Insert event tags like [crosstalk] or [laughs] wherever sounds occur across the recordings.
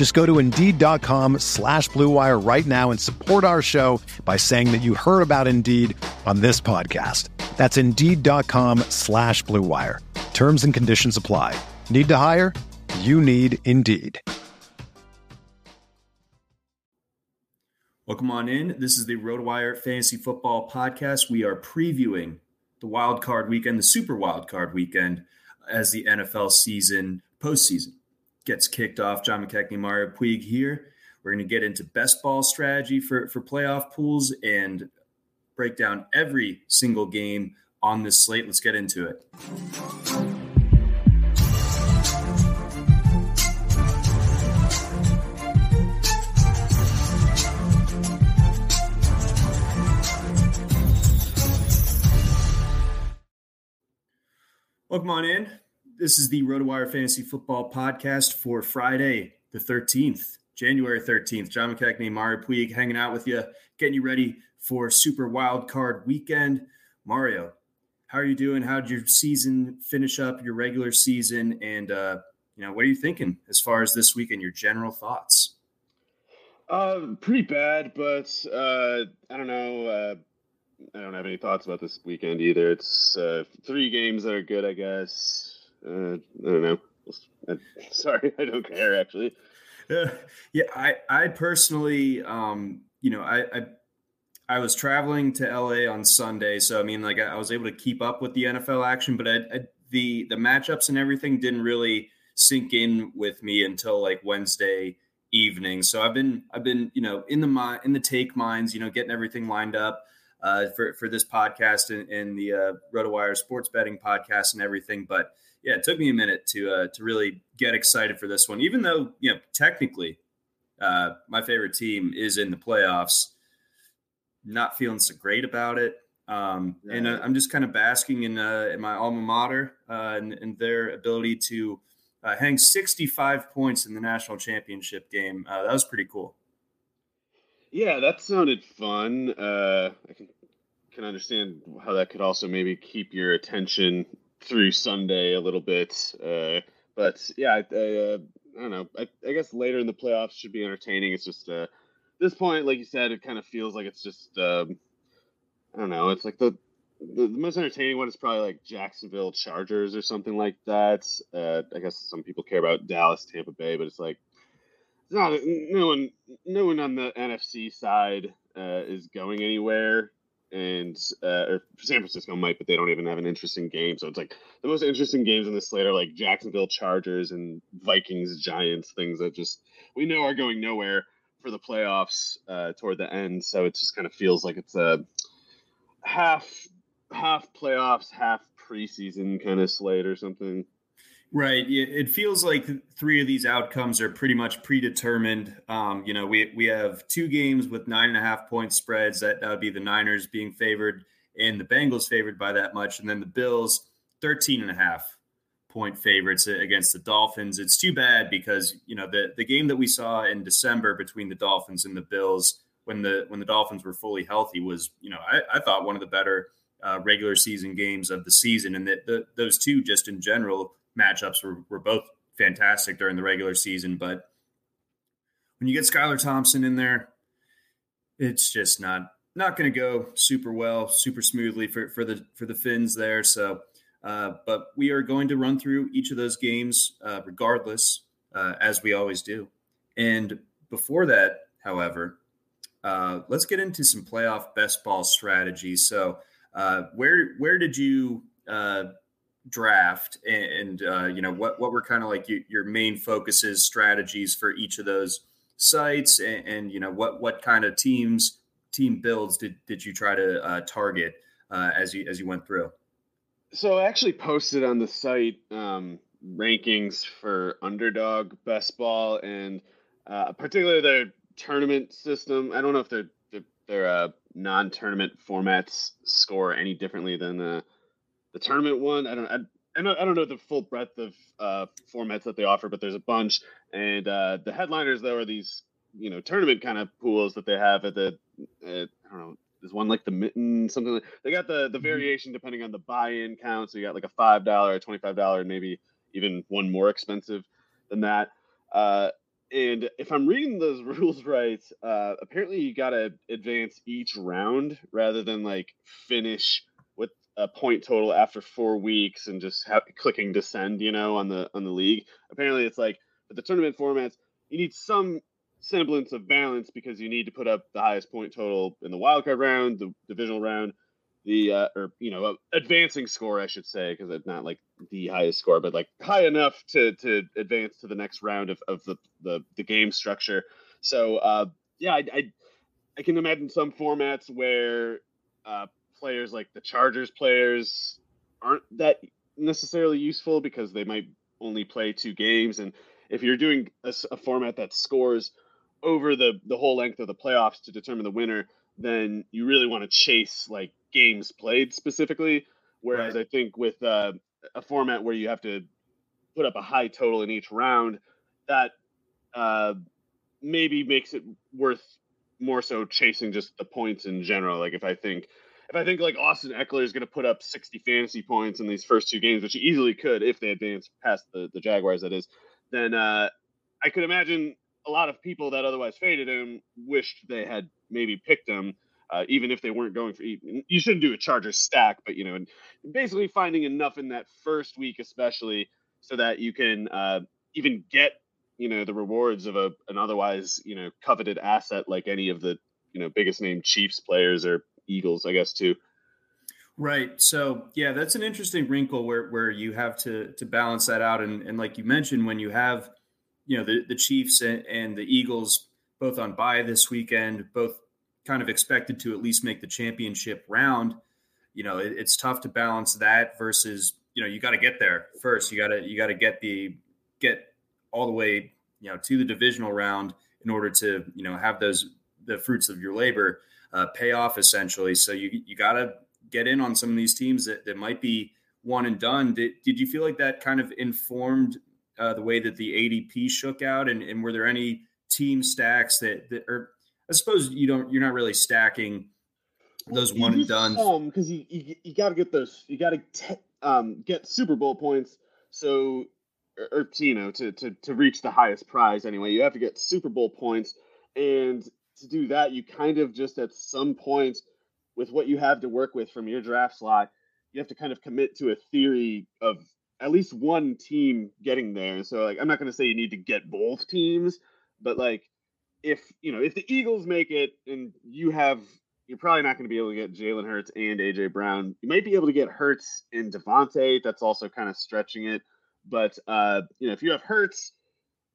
Just go to Indeed.com slash BlueWire right now and support our show by saying that you heard about Indeed on this podcast. That's Indeed.com slash BlueWire. Terms and conditions apply. Need to hire? You need Indeed. Welcome on in. This is the RotoWire Fantasy Football Podcast. We are previewing the wild card weekend, the super wild card weekend, as the NFL season postseason gets kicked off. John McKechnie, Mario Puig here. We're going to get into best ball strategy for, for playoff pools and break down every single game on this slate. Let's get into it. Welcome on in. This is the RotoWire Fantasy Football Podcast for Friday, the 13th, January 13th. John McKechnie, Mario Puig hanging out with you, getting you ready for Super Wild Card Weekend. Mario, how are you doing? How did your season finish up, your regular season? And, uh, you know, what are you thinking as far as this weekend, your general thoughts? Uh, pretty bad, but uh, I don't know. Uh, I don't have any thoughts about this weekend either. It's uh, three games that are good, I guess. Uh, I don't know. [laughs] Sorry, I don't care actually. Yeah, yeah. I I personally, um, you know, I, I I was traveling to LA on Sunday, so I mean, like I, was able to keep up with the NFL action, but I, I, the the matchups and everything didn't really sink in with me until like Wednesday evening. So I've been I've been you know in the in the take minds, you know, getting everything lined up uh, for for this podcast and, and the uh, RotoWire sports betting podcast and everything. But yeah, it took me a minute to uh, to really get excited for this one, even though you know technically uh, my favorite team is in the playoffs. Not feeling so great about it. Um, yeah. And uh, I'm just kind of basking in, uh, in my alma mater uh, and, and, their ability to uh, hang 65 points in the national championship game. Uh, that was pretty cool. Yeah, that sounded fun. Uh, I can can understand how that could also maybe keep your attention through Sunday a little bit. Uh, but yeah, I, I, uh, I don't know. I, I, guess later in the playoffs should be entertaining. It's just uh, this point, like you said, it kind of feels like it's just um, I don't know. It's like the, the, the most entertaining one is probably like Jacksonville Chargers or something like that. Uh, I guess some people care about Dallas, Tampa Bay, but it's like not no one no one on the NFC side uh, is going anywhere, and uh, San Francisco might, but they don't even have an interesting game. So it's like the most interesting games in the slate are like Jacksonville Chargers and Vikings Giants, things that just we know are going nowhere for the playoffs uh, toward the end. So it just kind of feels like it's a half half playoffs, half preseason kind of slate or something. Right. It feels like three of these outcomes are pretty much predetermined. Um, you know, we we have two games with nine and a half point spreads. That, that would be the Niners being favored and the Bengals favored by that much. And then the Bills, 13 and a half point favorites against the Dolphins. It's too bad because, you know, the, the game that we saw in December between the Dolphins and the Bills when the when the Dolphins were fully healthy was, you know, I, I thought one of the better uh, regular season games of the season. And that the, those two just in general matchups were, were both fantastic during the regular season. But when you get Skylar Thompson in there, it's just not not going to go super well, super smoothly for, for the for the Finns there. So, uh, but we are going to run through each of those games uh, regardless, uh, as we always do. And before that, however, uh, let's get into some playoff best ball strategies. So Uh, where where did you uh, draft, and, uh, you know what what were kind of like you, your main focuses, strategies for each of those sites, and, and, you know what what kind of teams team builds did did you try to uh, target uh, as you as you went through? So I actually posted on the site um, rankings for underdog best ball and uh, particularly their tournament system. I don't know if their their, uh, non-tournament formats score any differently than the tournament one. I don't. I, I don't, I don't know the full breadth of uh, formats that they offer, but there's a bunch. And uh, the headliners, though, are these you know tournament kind of pools that they have at the at, I don't know there's one like the mitten something like they got the the mm-hmm. variation depending on the buy-in count so you got like a five dollar a twenty-five dollar maybe even one more expensive than that uh, and if i'm reading those [laughs] rules right uh, apparently you got to advance each round rather than like finish a point total after four weeks and just have, clicking descend you know on the on the league apparently it's like the tournament formats you need some semblance of balance because you need to put up the highest point total in the wildcard round, the divisional round, the uh, or you know advancing score I should say because it's not like the highest score, but like high enough to to advance to the next round of, of the, the the game structure. So uh, yeah, I, I, I can imagine some formats where uh, players like the Chargers players aren't that necessarily useful because they might only play two games and if you're doing a, a format that scores over the the whole length of the playoffs to determine the winner, then you really want to chase like games played specifically. Whereas right. I think with uh, a format where you have to put up a high total in each round, that uh, maybe makes it worth more so chasing just the points in general. Like if I think if I think like Austin Ekeler is going to put up 60 fantasy points in these first two games, which he easily could if they advance past the, the Jaguars, that is, then uh, I could imagine a lot of people that otherwise faded him wished they had maybe picked him, uh, even if they weren't going for. You shouldn't do a Chargers stack, but you know, and basically finding enough in that first week, especially, so that you can uh, even get you know the rewards of a an otherwise you know coveted asset like any of the you know biggest name Chiefs players or Eagles, I guess too. Right. So yeah, that's an interesting wrinkle where where you have to to balance that out, and and like you mentioned, when you have you know the the Chiefs and, and the Eagles both on bye this weekend, both kind of expected to at least make the championship round. You know, it, it's tough to balance that versus you know you got to get there first. You got to you got to get the get all the way you know to the divisional round in order to you know have those the fruits of your labor uh, pay off essentially. So you you got to get in on some of these teams that, that might be one and done. Did, did you feel like that kind of informed uh, the way that the ADP shook out, and, and were there any team stacks that that or I suppose you don't you're not really stacking those one and done because you you, you got to get those you got to um, get Super Bowl points so or, or you know to, to to reach the highest prize anyway you have to get Super Bowl points and to do that you kind of just at some point with what you have to work with from your draft slot you have to kind of commit to a theory of at least one team getting there. So like I'm not going to say you need to get both teams, but like if you know if the Eagles make it and you have you're probably not going to be able to get Jalen Hurts and AJ Brown. You might be able to get Hurts and DeVonta. That's also kind of stretching it. But uh, you know, if you have Hurts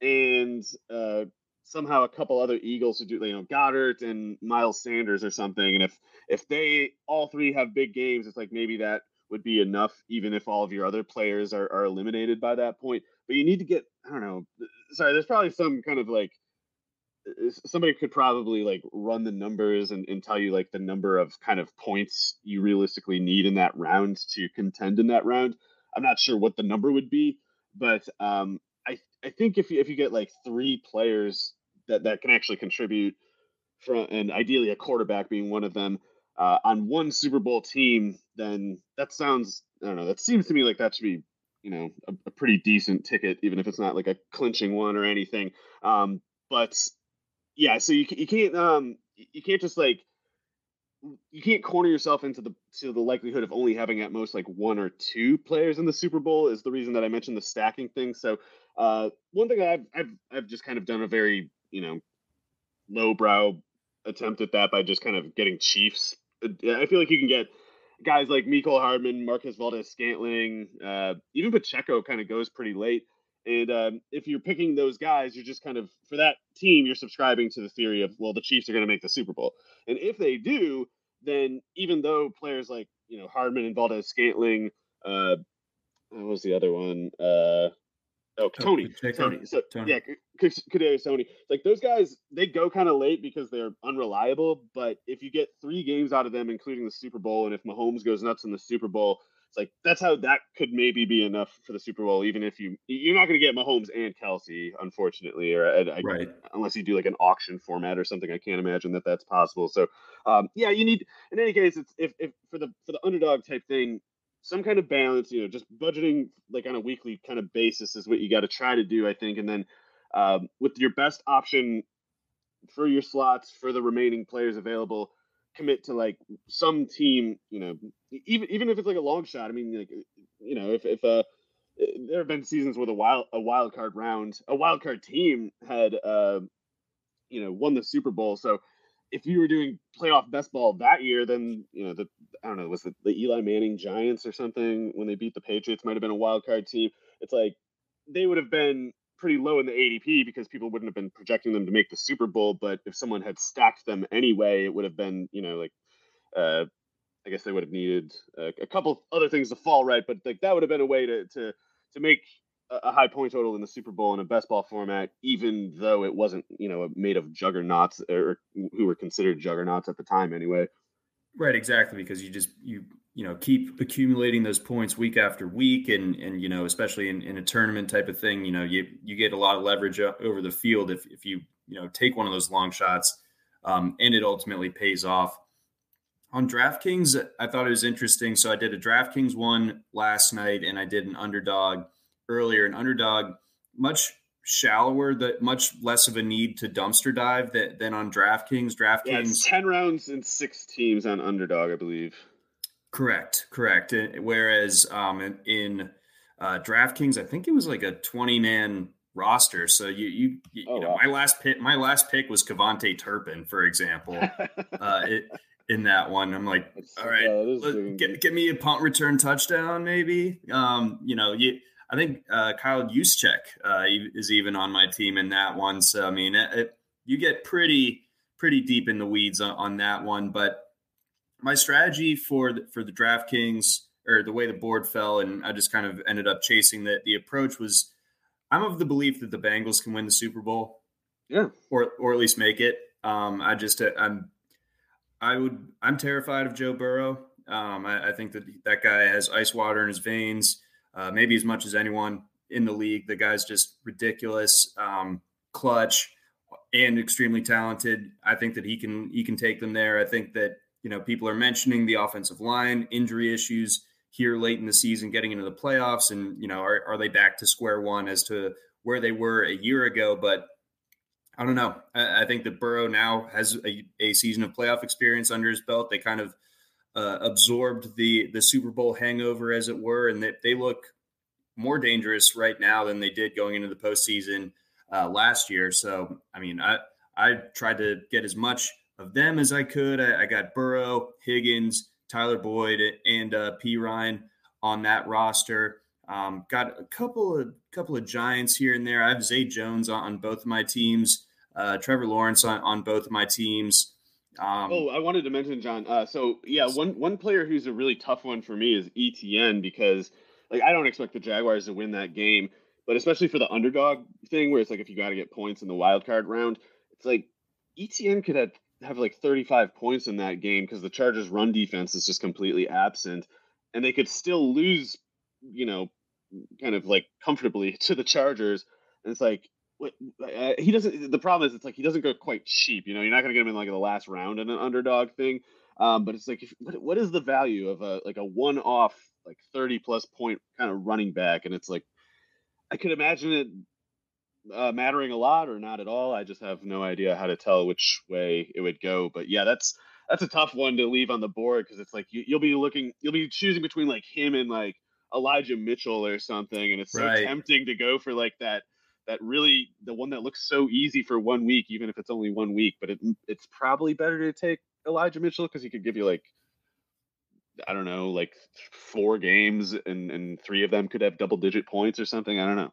and uh, somehow a couple other Eagles who do, you know, Goedert and Miles Sanders or something, and if if they all three have big games, it's like maybe that would be enough, even if all of your other players are, are eliminated by that point. But you need to get, I don't know, sorry, there's probably some kind of like, somebody could probably like run the numbers and, and tell you like the number of kind of points you realistically need in that round to contend in that round. I'm not sure what the number would be, but um, I think if you if you get like three players that that can actually contribute from and ideally a quarterback being one of them, uh, on one Super Bowl team, then that sounds I don't know. That seems to me like that should be you know a, a pretty decent ticket, even if it's not like a clinching one or anything. Um, but yeah, so you you can't um you can't just like you can't corner yourself into the to the likelihood of only having at most like one or two players in the Super Bowl is the reason that I mentioned the stacking thing. So uh, one thing I've I've I've just kind of done a very you know lowbrow attempt at that by just kind of getting Chiefs I feel like you can get guys like Mecole Hardman, Marquez Valdes Scantling, uh, even Pacheco kind of goes pretty late. And um, if you're picking those guys, you're just kind of for that team, you're subscribing to the theory of well, the Chiefs are going to make the Super Bowl, and if they do, then even though players like you know Hardman and Valdes Scantling, uh, what was the other one? Uh, oh, Toney, Toney. So Toney. yeah, Kadarius Toney. Like those guys, they go kind of late because they're unreliable. But if you get three games out of them, including the Super Bowl, and if Mahomes goes nuts in the Super Bowl, it's like that's how that could maybe be enough for the Super Bowl. Even if you you're not going to get Mahomes and Kelce, unfortunately, or I, right. unless you do like an auction format or something. I can't imagine that that's possible. So um, yeah, you need in any case, it's if, if for the for the underdog type thing, some kind of balance. You know, just budgeting like on a weekly kind of basis is what you got to try to do. I think, and then um, with your best option for your slots for the remaining players available commit to like some team, you know, even even if it's like a long shot. I mean, like you know, if if uh there have been seasons where the wild a wild card round, a wild card team had uh you know won the Super Bowl. So if you were doing playoff best ball that year, then you know the I don't know was it the Eli Manning Giants or something when they beat the Patriots might have been a wild card team. It's like they would have been pretty low in the ADP because people wouldn't have been projecting them to make the Super Bowl. But if someone had stacked them anyway, it would have been, you know, like, uh, I guess they would have needed uh, a couple other things to fall right. But like that would have been a way to to to make a high point total in the Super Bowl in a best ball format, even though it wasn't, you know, made of juggernauts or who were considered juggernauts at the time anyway. Right, exactly, because you just you you know keep accumulating those points week after week, and and you know especially in, in a tournament type of thing, you know you you get a lot of leverage over the field if if you you know take one of those long shots, um, and it ultimately pays off. On DraftKings, I thought it was interesting. So I did a DraftKings one last night, and I did an underdog earlier. An underdog much shallower, that much less of a need to dumpster dive that, than on DraftKings. DraftKings yeah, ten rounds and six teams on underdog, I believe. Correct, correct. Whereas um, in, in uh, DraftKings, I think it was like a twenty man roster. So you you, you, oh, know wow. my last pick my last pick was KaVontae Turpin, for example. [laughs] uh, it, in that one, I'm like, all right, uh, get, get me a punt return touchdown, maybe. Um, you know, you I think uh, Kyle Juszczyk uh, is even on my team in that one. So I mean, it, it, you get pretty pretty deep in the weeds on, on, that one. But my strategy for the, for the DraftKings or the way the board fell, and I just kind of ended up chasing that. The approach was, I'm of the belief that the Bengals can win the Super Bowl, yeah, or or at least make it. Um, I just I'm I would I'm terrified of Joe Burrow. Um, I, I think that that guy has ice water in his veins uh, maybe as much as anyone in the league. The guy's just ridiculous, um, clutch, and extremely talented. I think that he can he can take them there. I think that you know people are mentioning the offensive line injury issues here late in the season, getting into the playoffs, and you know are are they back to square one as to where they were a year ago? But I don't know. I, I think that Burrow now has a, a season of playoff experience under his belt. They kind of uh, absorbed the the Super Bowl hangover, as it were, and that they, look more dangerous right now than they did going into the postseason uh, last year. So, I mean, I I tried to get as much of them as I could. I, I got Burrow, Higgins, Tyler Boyd, and uh, Perine on that roster. Um, got a couple of couple of Giants here and there. I have Zay Jones on, on both of my teams. Uh, Trevor Lawrence on, on both of my teams. Um, oh, I wanted to mention John. Uh, so yeah, one one player who's a really tough one for me is ETN because like I don't expect the Jaguars to win that game, but especially for the underdog thing where it's like if you got to get points in the wild card round, it's like ETN could have have like 35 points in that game because the Chargers run defense is just completely absent and they could still lose, you know, kind of like comfortably [laughs] to the Chargers. And it's like uh, he doesn't. The problem is, it's like he doesn't go quite cheap. You know, you're not going to get him in like the last round in an underdog thing. Um, but it's like, if, what, what is the value of a like a one-off like 30 plus point kind of running back? And it's like, I could imagine it uh, mattering a lot or not at all. I just have no idea how to tell which way it would go. But yeah, that's that's a tough one to leave on the board because it's like you, will be looking, you'll be choosing between like him and like Elijah Mitchell or something, and it's so right. tempting to go for like that that really the one that looks so easy for one week, even if it's only one week. But it, it's probably better to take Elijah Mitchell because he could give you like I don't know, like four games, and and three of them could have double digit points or something. I don't know.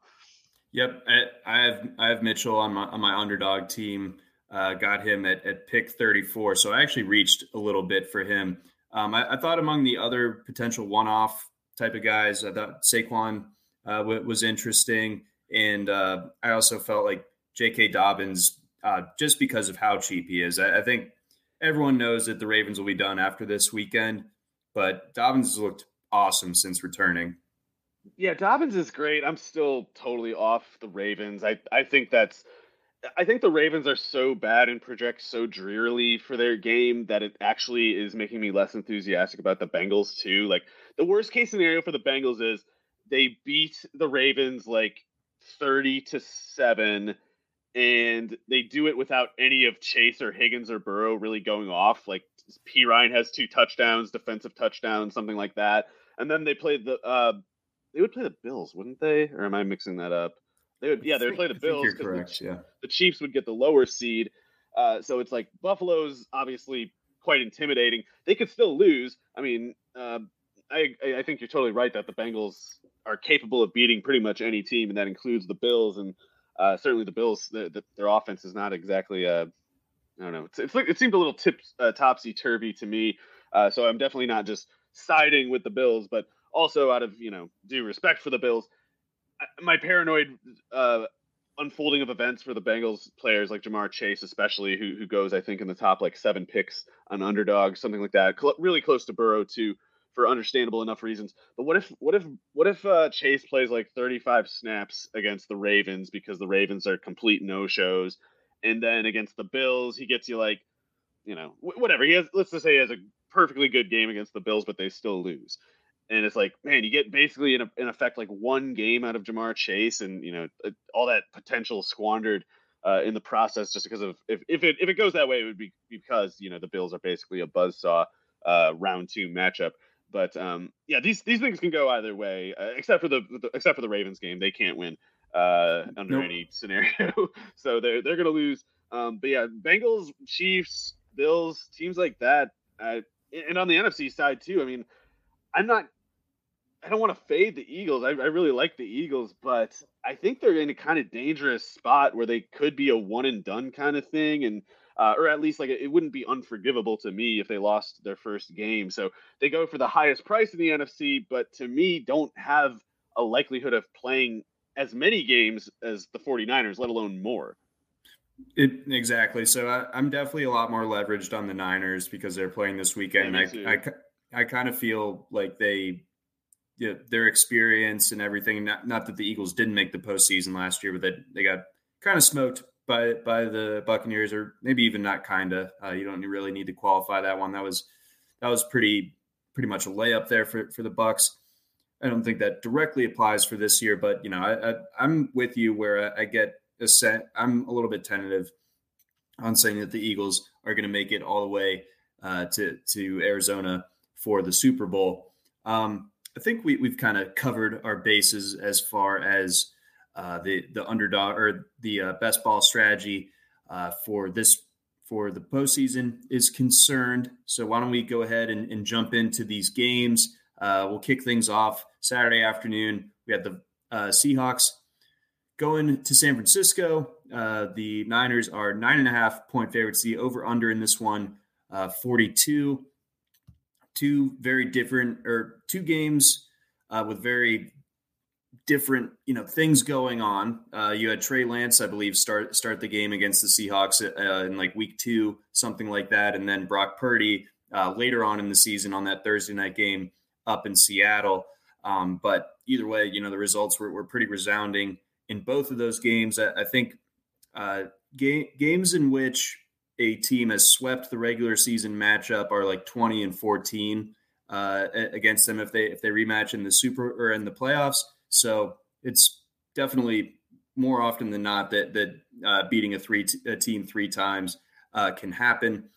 Yep, I, I have I have Mitchell on my on my underdog team. Uh, got him at, at pick 34, so I actually reached a little bit for him. Um, I, I, thought among the other potential one-off type of guys, I thought Saquon uh, was interesting, and uh, I also felt like J.K. Dobbins uh, just because of how cheap he is. I, I, think everyone knows that the Ravens will be done after this weekend, but Dobbins has looked awesome since returning. Yeah, Dobbins is great. I'm still totally off the Ravens. I, I think that's I think the Ravens are so bad and project so drearily for their game that it actually is making me less enthusiastic about the Bengals too. Like the worst case scenario for the Bengals is they beat the Ravens like 30 to 7 and they do it without any of Chase or Higgins or Burrow really going off. Like P Ryan has two touchdowns, defensive touchdowns, something like that. And then they play the uh they would play the Bills, wouldn't they? Or am I mixing that up? They would, yeah, they would [laughs] play the Bills Correct, the, yeah. the Chiefs would get the lower seed. Uh, so it's like Buffalo's obviously quite intimidating. They could still lose. I mean, uh, I I think you're totally right that the Bengals are capable of beating pretty much any team, and that includes the Bills. And uh, certainly the Bills, the, the, their offense is not exactly. Uh, I don't know. It's, it's like it seemed a little tip, uh, topsy turvy to me. Uh, so I'm definitely not just siding with the Bills, but also out of you know due respect for the Bills, my paranoid uh, unfolding of events for the Bengals players like Ja'Marr Chase, especially who who goes I think in the top like seven picks on underdog, something like that, Cl- really close to Burrow too, for understandable enough reasons. But what if what if what if uh, Chase plays like 35 snaps against the Ravens because the Ravens are complete no shows, and then against the Bills he gets you like, you know, whatever he has. Let's just say he has a perfectly good game against the Bills, but they still lose and it's like man you get basically in, a, in effect like one game out of Ja'Marr Chase and you know all that potential squandered uh, in the process just because of if, if it if it goes that way it would be because you know the Bills are basically a buzzsaw uh, round two matchup but um, yeah these these things can go either way uh, except for the, the, except for the Ravens game they can't win uh, under nope. any scenario [laughs] so they're they're gonna lose um, but yeah Bengals Chiefs Bills teams like that uh, and on the NFC side too I mean I'm not I don't want to fade the Eagles. I, I, really like the Eagles, but I think they're in a kind of dangerous spot where they could be a one and done kind of thing, and uh, or at least like it wouldn't be unforgivable to me if they lost their first game. So they go for the highest price in the NFC, but to me, don't have a likelihood of playing as many games as the 49ers, let alone more. It, exactly. So I, am definitely a lot more leveraged on the Niners because they're playing this weekend. Yeah, I, I, I kind of feel like they you know, their experience and everything. Not, not that the Eagles didn't make the postseason last year, but that they got kind of smoked by by the Buccaneers, or maybe even not kind of. Uh, you don't really need to qualify that one. That was that was pretty pretty much a layup there for for the Bucks. I don't think that directly applies for this year, but you know, I, I am with you where I, I get a set. I'm a little bit tentative on saying that the Eagles are going to make it all the way uh, to to Arizona for the Super Bowl. Um, I think we, we've kind of covered our bases as far as uh, the the underdog or the uh, best ball strategy uh, for this for the postseason is concerned. So why don't we go ahead and, and jump into these games? Uh, we'll kick things off Saturday afternoon. We had the uh, Seahawks going to San Francisco. The Niners are nine and a half point favorites. The over under in this one, 42 two very different or two games with very different you know things going on. Uh, you had Trey Lance, I believe, start start the game against the Seahawks uh, in like week two, something like that, and then Brock Purdy uh, later on in the season on that Thursday night game up in Seattle. Um, but either way, you know the results were, were pretty resounding in both of those games. I, I think uh, ga- games in which a team has swept the regular season matchup are like 20 and 14 uh, against them if they if they rematch in the super or in the playoffs. So it's definitely more often than not that that uh, beating a three t- a team three times uh, can happen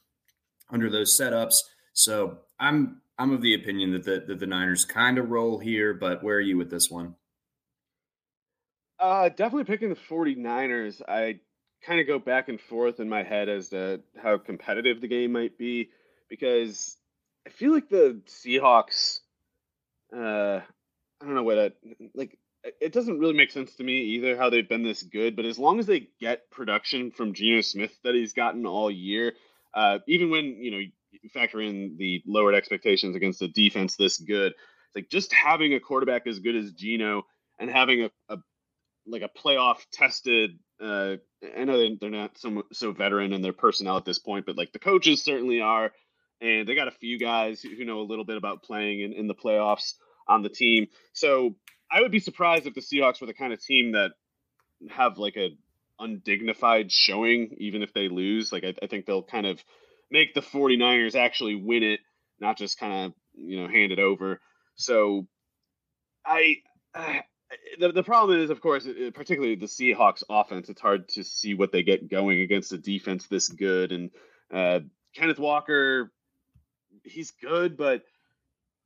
under those setups. So I'm I'm of the opinion that the that the Niners kind of roll here, but where are you with this one? Uh, definitely picking the 49ers. I kind of go back and forth in my head as to how competitive the game might be because I feel like the Seahawks. Uh, I don't know what that like. It doesn't really make sense to me either how they've been this good, but as long as they get production from Geno Smith that he's gotten all year, uh, even when you know you factor in the lowered expectations against a defense this good, it's like just having a quarterback as good as Geno and having a, a like a playoff tested. Uh, I know they're not so so veteran in their personnel at this point, but like the coaches certainly are, and they got a few guys who know a little bit about playing in, in the playoffs on the team. So I would be surprised if the Seahawks were the kind of team that have like a undignified showing, even if they lose. Like I, I think they'll kind of make the 49ers actually win it, not just kind of you know hand it over. So I, I the, the problem is, of course, particularly the Seahawks offense. It's hard to see what they get going against a defense this good. And uh, Kenneth Walker, he's good, but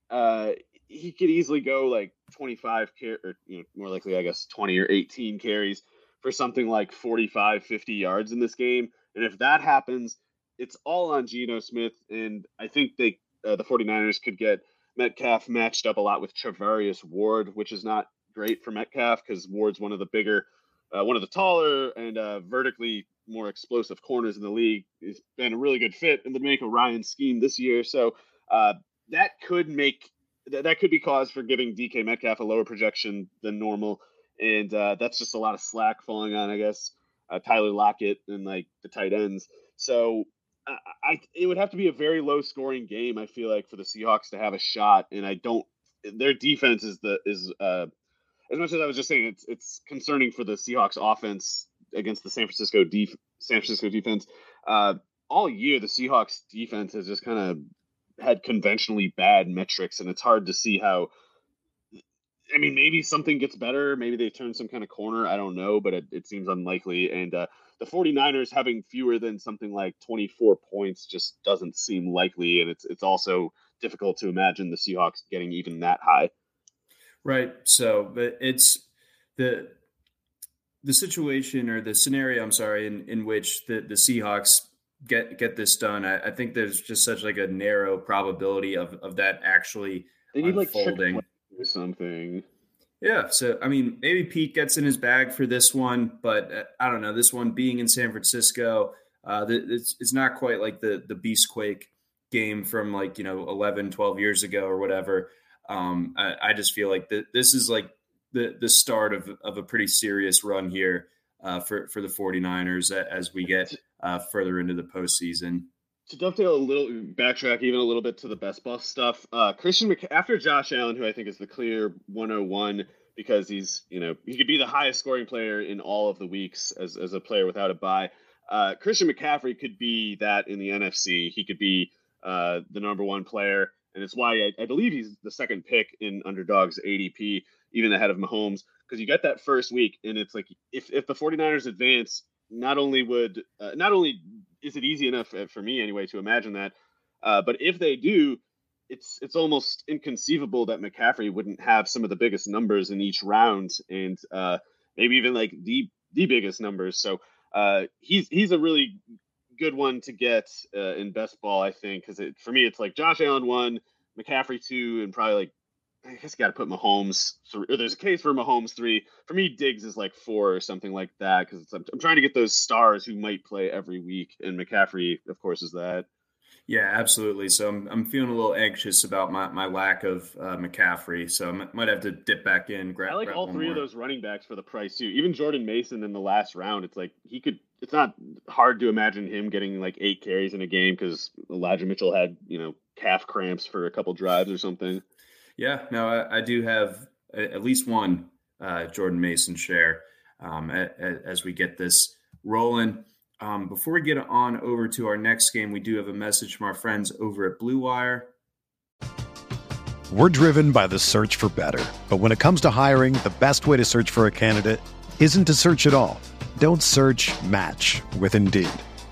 uh, he could easily go like 25 car- or you know, more likely, I guess, 20 or 18 carries for something like 45, 50 yards in this game. And if that happens, it's all on Geno Smith. And I think they, uh, the 49ers could get Metcalf matched up a lot with Charvarius Ward, which is not great for Metcalf because Ward's one of the bigger, uh, one of the taller and uh, vertically more explosive corners in the league. He's been a really good fit in the DeMeco Ryan scheme this year. So uh, that could make th- that could be cause for giving DK Metcalf a lower projection than normal, and uh, that's just a lot of slack falling on, I guess, uh, Tyler Lockett and like the tight ends. So I, it would have to be a very low scoring game. I feel like for the Seahawks to have a shot, and I don't. Their defense is the is uh, as much as I was just saying, it's it's concerning for the Seahawks offense against the San Francisco def- San Francisco defense. Uh, all year, the Seahawks defense has just kind of had conventionally bad metrics, and it's hard to see how. I mean, maybe something gets better. Maybe they turn some kind of corner. I don't know, but it, it seems unlikely. And uh, the 49ers having fewer than something like 24 points just doesn't seem likely and it's it's also difficult to imagine the Seahawks getting even that high. Right. So, but it's the the situation or the scenario, I'm sorry, in, in which the, the Seahawks get get this done, I, I think there's just such like a narrow probability of, of that actually they need unfolding. like something. Yeah, so I mean, maybe Pete gets in his bag for this one, but uh, I don't know. This one being in San Francisco, uh, it's, it's not quite like the the Beastquake game from like you know 11, 12 years ago or whatever. Um, I, I, just feel like the, this is like the the start of of a pretty serious run here uh, for for the 49ers as we get uh, further into the postseason to dovetail a little backtrack even a little bit to the best ball stuff uh christian Mc, after josh allen who i think is the clear 101 because he's you know he could be the highest scoring player in all of the weeks as, as a player without a buy. uh christian mccaffrey could be that in the nfc he could be uh the number one player and it's why I, I believe he's the second pick in underdogs adp even ahead of mahomes because you get that first week and it's like if, if the 49ers advance not only would uh, not only is it easy enough uh, for me anyway to imagine that, uh, but if they do, it's it's almost inconceivable that McCaffrey wouldn't have some of the biggest numbers in each round, and uh, maybe even like the the biggest numbers. So uh, he's he's a really good one to get uh, in best ball, I think, because for me it's like Josh Allen one, McCaffrey two, and probably like I guess you got to put Mahomes three, or there's a case for Mahomes three. For me, Diggs is like four or something like that because I'm, I'm, trying to get those stars who might play every week, and McCaffrey, of course, is that. Yeah, absolutely. So I'm, I'm feeling a little anxious about my, my lack of uh, McCaffrey, so I might have to dip back in. Grab, I like all three more. of those running backs for the price too. Even Jordan Mason in the last round, it's like he could. It's not hard to imagine him getting like eight carries in a game because Elijah Mitchell had you know calf cramps for a couple drives or something. Yeah, no, I, I do have at least one uh, Jordan Mason share um, as we get this rolling. Um, before we get on over to our next game, we do have a message from our friends over at Blue Wire. We're driven by the search for better. But when it comes to hiring, the best way to search for a candidate isn't to search at all. Don't search match with Indeed.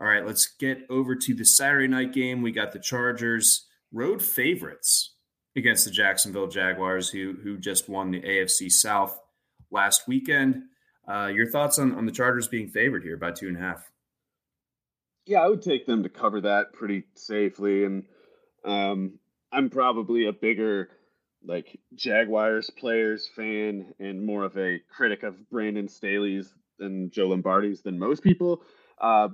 All right, let's get over to the Saturday night game. We got the Chargers road favorites against the Jacksonville Jaguars, who who just won the AFC South last weekend. Uh, your thoughts on, on the Chargers being favored here by two and a half? Yeah, I would take them to cover that pretty safely, and um, I'm probably a bigger like Jaguars players fan and more of a critic of Brandon Staley's and Joe Lombardi's than most people. Uh,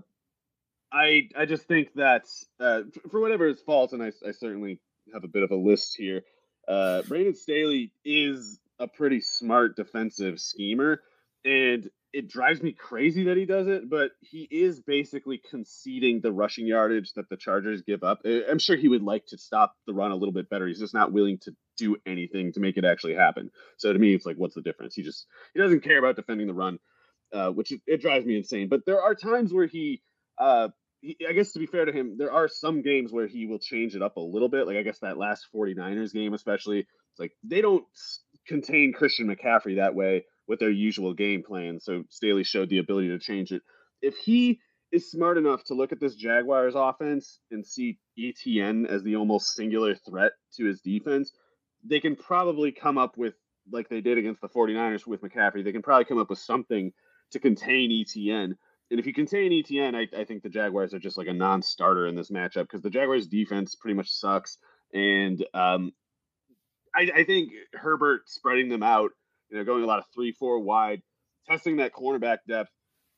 I I just think that uh, for whatever is false, and I, I certainly have a bit of a list here. Uh, Brandon Staley is a pretty smart defensive schemer, and it drives me crazy that he does it. But he is basically conceding the rushing yardage that the Chargers give up. I'm sure he would like to stop the run a little bit better. He's just not willing to do anything to make it actually happen. So to me, it's like, what's the difference? He just he doesn't care about defending the run, uh, which it, it drives me insane. But there are times where he uh, I guess to be fair to him, there are some games where he will change it up a little bit. Like I guess that last 49ers game, especially, it's like they don't contain Christian McCaffrey that way with their usual game plan. So Staley showed the ability to change it. If he is smart enough to look at this Jaguars offense and see ETN as the almost singular threat to his defense, they can probably come up with, like they did against the 49ers with McCaffrey, they can probably come up with something to contain ETN. And if you contain ETN, I, I think the Jaguars are just like a non-starter in this matchup because the Jaguars' defense pretty much sucks, and um, I, I think Herbert spreading them out, you know, going a lot of three-four wide, testing that cornerback depth.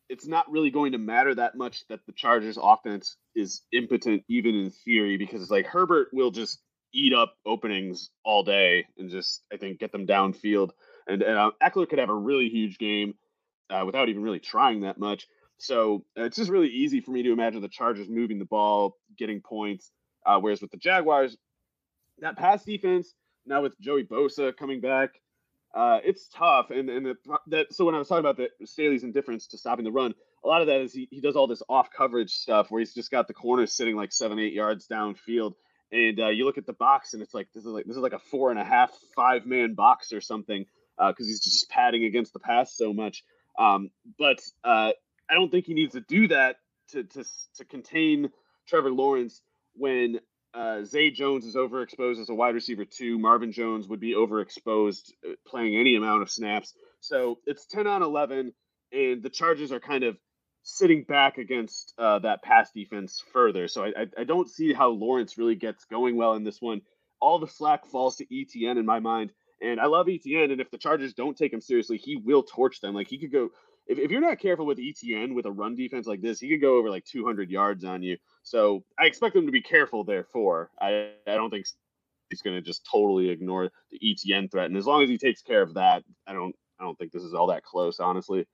It's not really going to matter that much that the Chargers' offense is impotent, even in theory, because it's like Herbert will just eat up openings all day and just I think get them downfield. And, and uh, Ekeler could have a really huge game uh, without even really trying that much. So uh, it's just really easy for me to imagine the Chargers moving the ball, getting points. Uh, whereas with the Jaguars, that pass defense now with Joey Bosa coming back, uh, it's tough. And and the, that so when I was talking about the Staley's indifference to stopping the run, a lot of that is he, he does all this off coverage stuff where he's just got the corners sitting like seven eight yards downfield. And uh, you look at the box and it's like this is like this is like a four and a half five man box or something because uh, he's just padding against the pass so much. Um, but uh, I don't think he needs to do that to to to contain Trevor Lawrence when uh, Zay Jones is overexposed as a wide receiver too. Marvin Jones would be overexposed uh, playing any amount of snaps. So it's 10 on 11, and the Chargers are kind of sitting back against uh, that pass defense further. So I, I, I, don't see how Lawrence really gets going well in this one. All the slack falls to ETN in my mind. And I love ETN, and if the Chargers don't take him seriously, he will torch them. Like he could go if, if you're not careful with ETN with a run defense like this, he could go over like 200 yards on you. So I expect them to be careful. Therefore, I I don't think he's going to just totally ignore the ETN threat. And as long as he takes care of that, I don't I don't think this is all that close, honestly.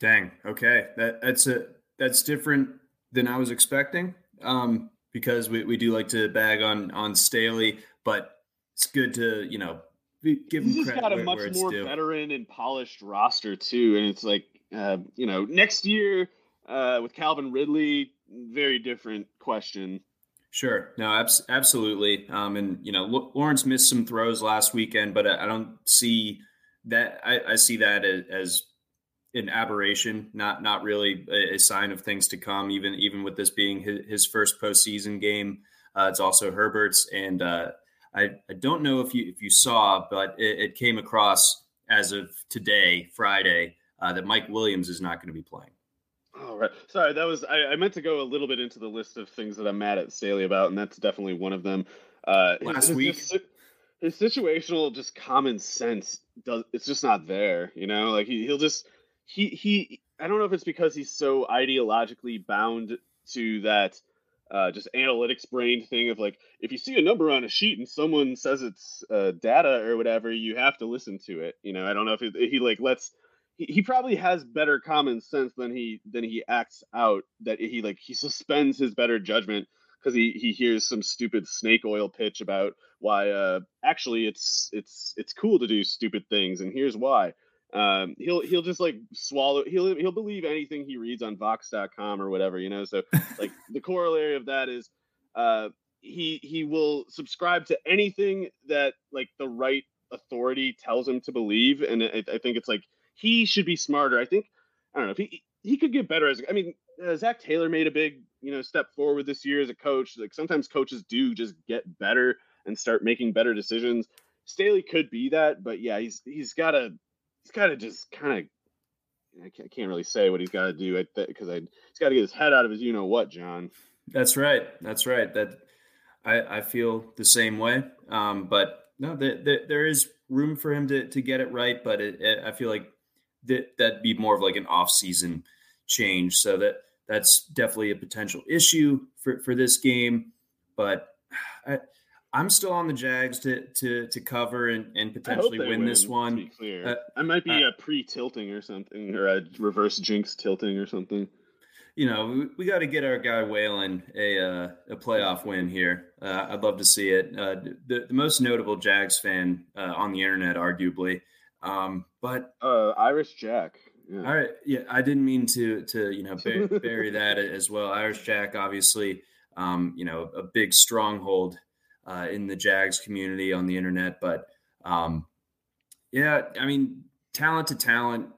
Dang. Okay, that that's a that's different than I was expecting. Um, because we, we do like to bag on on Staley, but it's good to you know give He's him credit got a much more due. veteran and polished roster too, and it's like uh, you know next year uh, with Calvin Ridley, very different question. Sure, no, abs- absolutely. Um, and you know, L- Lawrence missed some throws last weekend, but I, I don't see that. I, I see that as, as an aberration, not not really a, a, sign of things to come. Even even with this being his, his first postseason game, uh, it's also Herbert's, and uh, I, I don't know if you if you saw, but it, it came across as of today, Friday, uh, that Mike Williams is not going to be playing. All right. Sorry, that was I, I, meant to go a little bit into the list of things that I'm mad at Staley about, and that's definitely one of them. Uh, Last his, week, his, his, situational just common sense does it's just not there. You know, like he he'll just he he. I don't know if it's because he's so ideologically bound to that uh, just analytics brain thing of like if you see a number on a sheet and someone says it's uh, data or whatever, you have to listen to it. You know, I don't know if it, he like lets he, he probably has better common sense than he than he acts out that he like he suspends his better judgment because he he hears some stupid snake oil pitch about why uh actually it's it's it's cool to do stupid things and here's why. Um he'll he'll just like swallow he'll he'll believe anything he reads on vox.com or whatever you know? So [laughs] like the corollary of that is uh he he will subscribe to anything that like the right authority tells him to believe and I, I think it's like he should be smarter. I think I don't know if he he could get better as I mean uh, Zac Taylor made a big you know step forward this year as a coach. Like sometimes coaches do just get better and start making better decisions. Staley could be that, but yeah, he's he's got to he's got to just kind of I can't really say what he's got to do because I he's got to get his head out of his you know what, John. That's right. That's right. That I I feel the same way. Um, but no, the, the, there is room for him to to get it right, but it, it, I feel like that that'd be more of like an off-season change. So that that's definitely a potential issue for for this game. But [sighs] I, I'm still on the Jags to to to cover and, and potentially win, win, this one. be clear, uh, I might be uh, a pre-tilting or something, or a reverse jinx tilting or something. You know, we, we got to get our guy Whalen a uh, a playoff win here. Uh, I'd love to see it. Uh, the, the most notable Jags fan uh, on the internet, arguably, um, but uh, Irish Jack. Yeah. All right. Yeah, I didn't mean to to you know bury, [laughs] bury that as well. Irish Jack, obviously, um, you know, a big stronghold uh, in the Jags community on the internet. But um, yeah, I mean, talent to talent,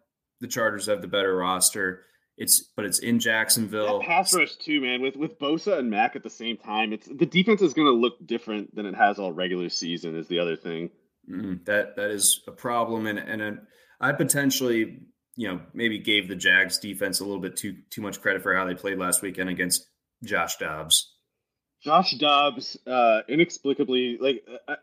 the Chargers have the better roster. It's but it's in Jacksonville. That pass rush too, man. With with Bosa and Mack at the same time, it's the defense is going to look different than it has all regular season. Is the other thing. Mm, that that is a problem, and and a, I potentially, you know, maybe gave the Jags defense a little bit too too much credit for how they played last weekend against Josh Dobbs. Josh Dobbs, uh, inexplicably, like uh,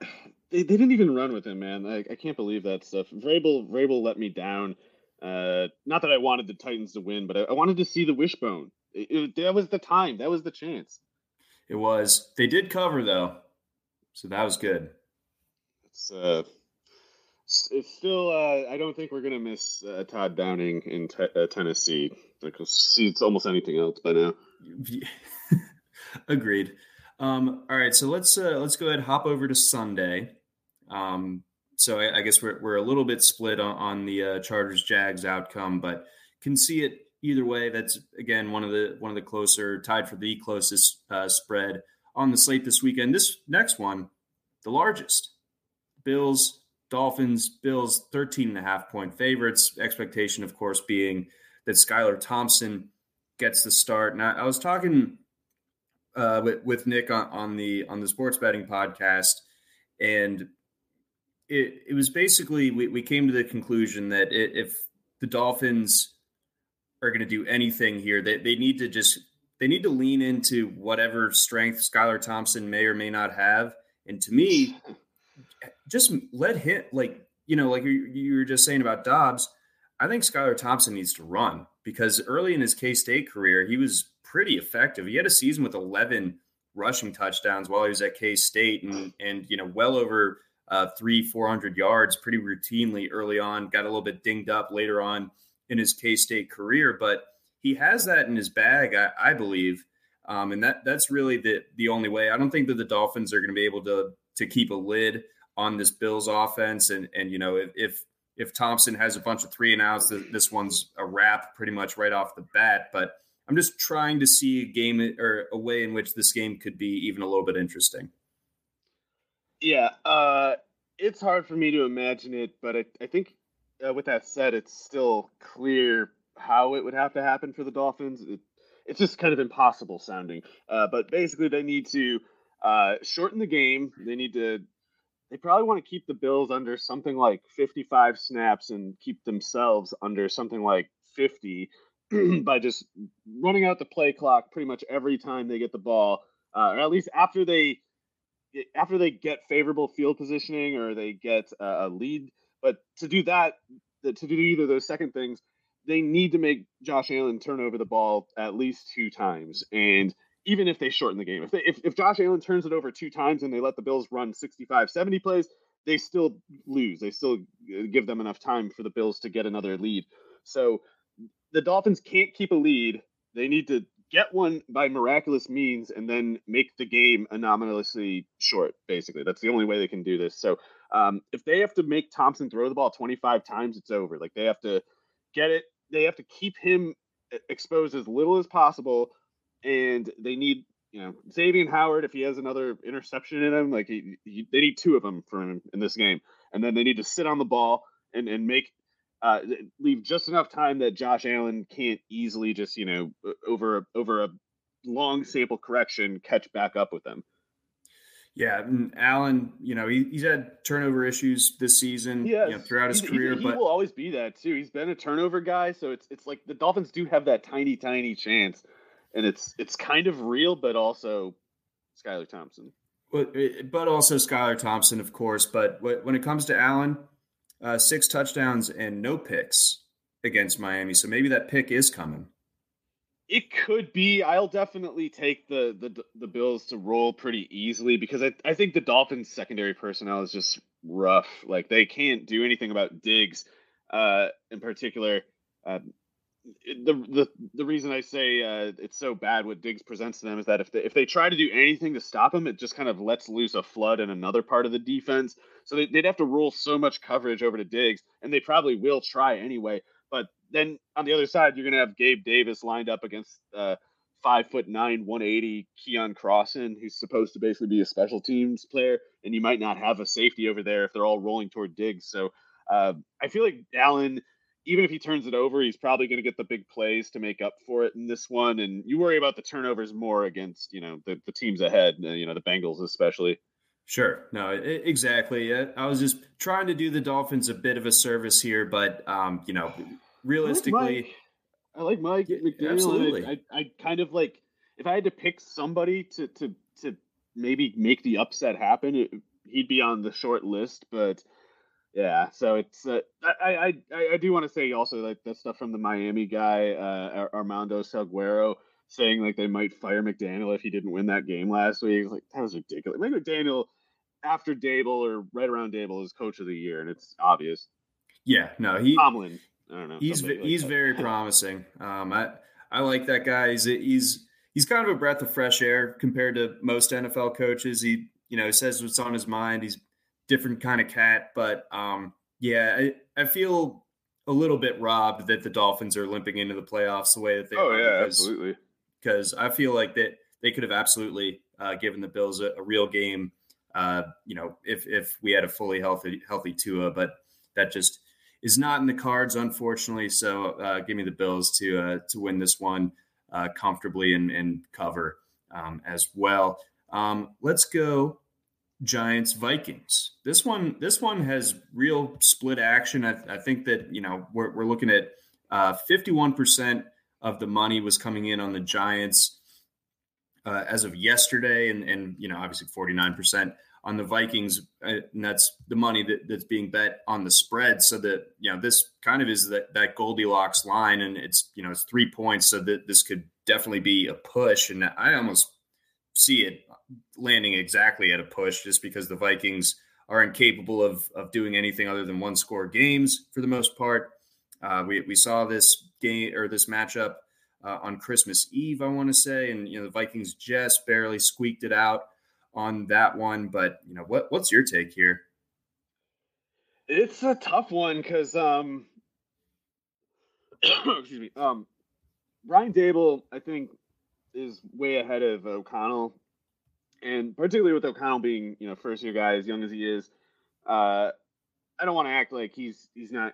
they, they didn't even run with him, man. Like I can't believe that stuff. Vrabel Vrabel let me down. Uh, not that I wanted the Titans to win, but I, I wanted to see the wishbone. It, it, that was the time. That was the chance. It was. They did cover though, so that was good it's uh, it's still. Uh, I don't think we're gonna miss uh, Todd Downing in te- uh, Tennessee. Like see, it's almost anything else by now. [laughs] Agreed. Um, all right, so let's uh, let's go ahead and hop over to Sunday. Um, so I, I, guess we're we're a little bit split on, on the uh, Chargers Jags outcome, but can see it either way. That's again one of the one of the closer, tied for the closest uh, spread on the slate this weekend. This next one, the largest. Bills, Dolphins, Bills, 13 and a half point favorites. Expectation, of course, being that Skylar Thompson gets the start. I, I was talking uh, with, with Nick on, on, the on the sports betting podcast, and it, it was basically we, we came to the conclusion that it, if the Dolphins are going to do anything here, they, they need to just they need to lean into whatever strength Skylar Thompson may or may not have. And to me, just let him like you know like you, you were just saying about Dobbs. I think Skylar Thompson needs to run because early in his K State career he was pretty effective. He had a season with 11 rushing touchdowns while he was at K State and and you know well over uh, three four hundred yards pretty routinely early on. Got a little bit dinged up later on in his K State career, but he has that in his bag, I, I believe. Um, and that that's really the the only way. I don't think that the Dolphins are going to be able to to keep a lid on this Bills offense. And and you know if if, Thompson has a bunch of three and outs, this one's a wrap pretty much right off the bat. But I'm just trying to see a game or a way in which this game could be even a little bit interesting. Yeah, uh, it's hard for me to imagine it, but I, I think uh, with that said, it's still clear how it would have to happen for the Dolphins. It, it's just kind of impossible sounding. Uh, but basically, they need to uh, shorten the game. They need to. They probably want to keep the Bills under something like 55 snaps and keep themselves under something like 50 [clears throat] by just running out the play clock pretty much every time they get the ball, uh, or at least after they after they get favorable field positioning or they get a lead. But to do that, to do either those second things, they need to make Josh Allen turn over the ball at least two times. And even if they shorten the game, if, they, if, if Josh Allen turns it over two times and they let the Bills run 65, 70 plays, they still lose. They still uh, give them enough time for the Bills to get another lead. So the Dolphins can't keep a lead. They need to get one by miraculous means and then make the game anomalously short, basically. That's the only way they can do this. So um, if they have to make Thompson throw the ball 25 times, it's over. Like they have to get it they have to keep him exposed as little as possible, and they need you know Xavier Howard if he has another interception in him, like he, he, they need two of them for him in this game, and then they need to sit on the ball and and make uh, leave just enough time that Josh Allen can't easily just you know over over a long sample correction catch back up with them. Yeah, and Allen, you know, he, he's had turnover issues this season you know, throughout his he, career. He, but will always be that too. He's been a turnover guy, so it's it's like the Dolphins do have that tiny, tiny chance, and it's it's kind of real, but also Skylar Thompson. But but also Skylar Thompson, of course. But when it comes to Allen, uh, six touchdowns and no picks against Miami, so maybe that pick is coming. It could be. I'll definitely take the the the Bills to roll pretty easily because I I think the Dolphins secondary personnel is just rough. Like they can't do anything about Diggs, uh, in particular. Uh, the the the reason I say uh, it's so bad what Diggs presents to them is that if they if they try to do anything to stop him, it just kind of lets loose a flood in another part of the defense. So they, would have to roll so much coverage over to Diggs, and they probably will try anyway. But then on the other side, you're going to have Gabe Davis lined up against uh, five foot nine, 180 Keion Crossen, who's supposed to basically be a special teams player, and you might not have a safety over there if they're all rolling toward Diggs. So uh, I feel like Allen, even if he turns it over, he's probably going to get the big plays to make up for it in this one. And you worry about the turnovers more against you know the, the teams ahead, uh, you know the Bengals especially. Sure. No, exactly. I was just trying to do the Dolphins a bit of a service here, but um, you know, realistically, I like Mike, I like Mike. Absolutely. I, I, I, kind of like if I had to pick somebody to to to maybe make the upset happen, it, he'd be on the short list. But yeah, so it's uh, I, I I do want to say also like that stuff from the Miami guy uh, Armando Salguero saying like they might fire McDaniel if he didn't win that game last week. Like that was ridiculous. Mike McDaniel after Daboll or right around Daboll is coach of the year, and it's obvious. Yeah, no, he Tomlin. I don't know. He's like he's that. very promising. Um, I I like that guy. He's he's he's kind of a breath of fresh air compared to most NFL coaches. He you know says what's on his mind. He's different kind of cat, but um, yeah, I, I feel a little bit robbed that the Dolphins are limping into the playoffs the way that they. Oh are yeah, because, absolutely. Because I feel like that they could have absolutely uh, given the Bills a, a real game. Uh, you know, if if we had a fully healthy healthy Tua, but that just is not in the cards, unfortunately. So uh, give me the Bills to uh, to win this one uh, comfortably and, and cover um, as well. Um, let's go Giants Vikings. This one this one has real split action. I, I think that you know we're, we're looking at uh, fifty one percent of the money was coming in on the Giants uh, as of yesterday, and and you know obviously forty nine percent on the Vikings, uh, and that's the money that, that's being bet on the spread. So that you know this kind of is that that Goldilocks line, and it's you know it's three points, so that this could definitely be a push. And I almost see it landing exactly at a push, just because the Vikings are incapable of of doing anything other than one score games for the most part. Uh, we we saw this game or this matchup uh, on Christmas Eve, I want to say, and you know the Vikings just barely squeaked it out on that one. But you know what what's your take here? It's a tough one because um, [coughs] excuse me, um, Brian Daboll, I think, is way ahead of O'Connell, and particularly with O'Connell being you know first year guy as young as he is, uh, I don't want to act like he's he's not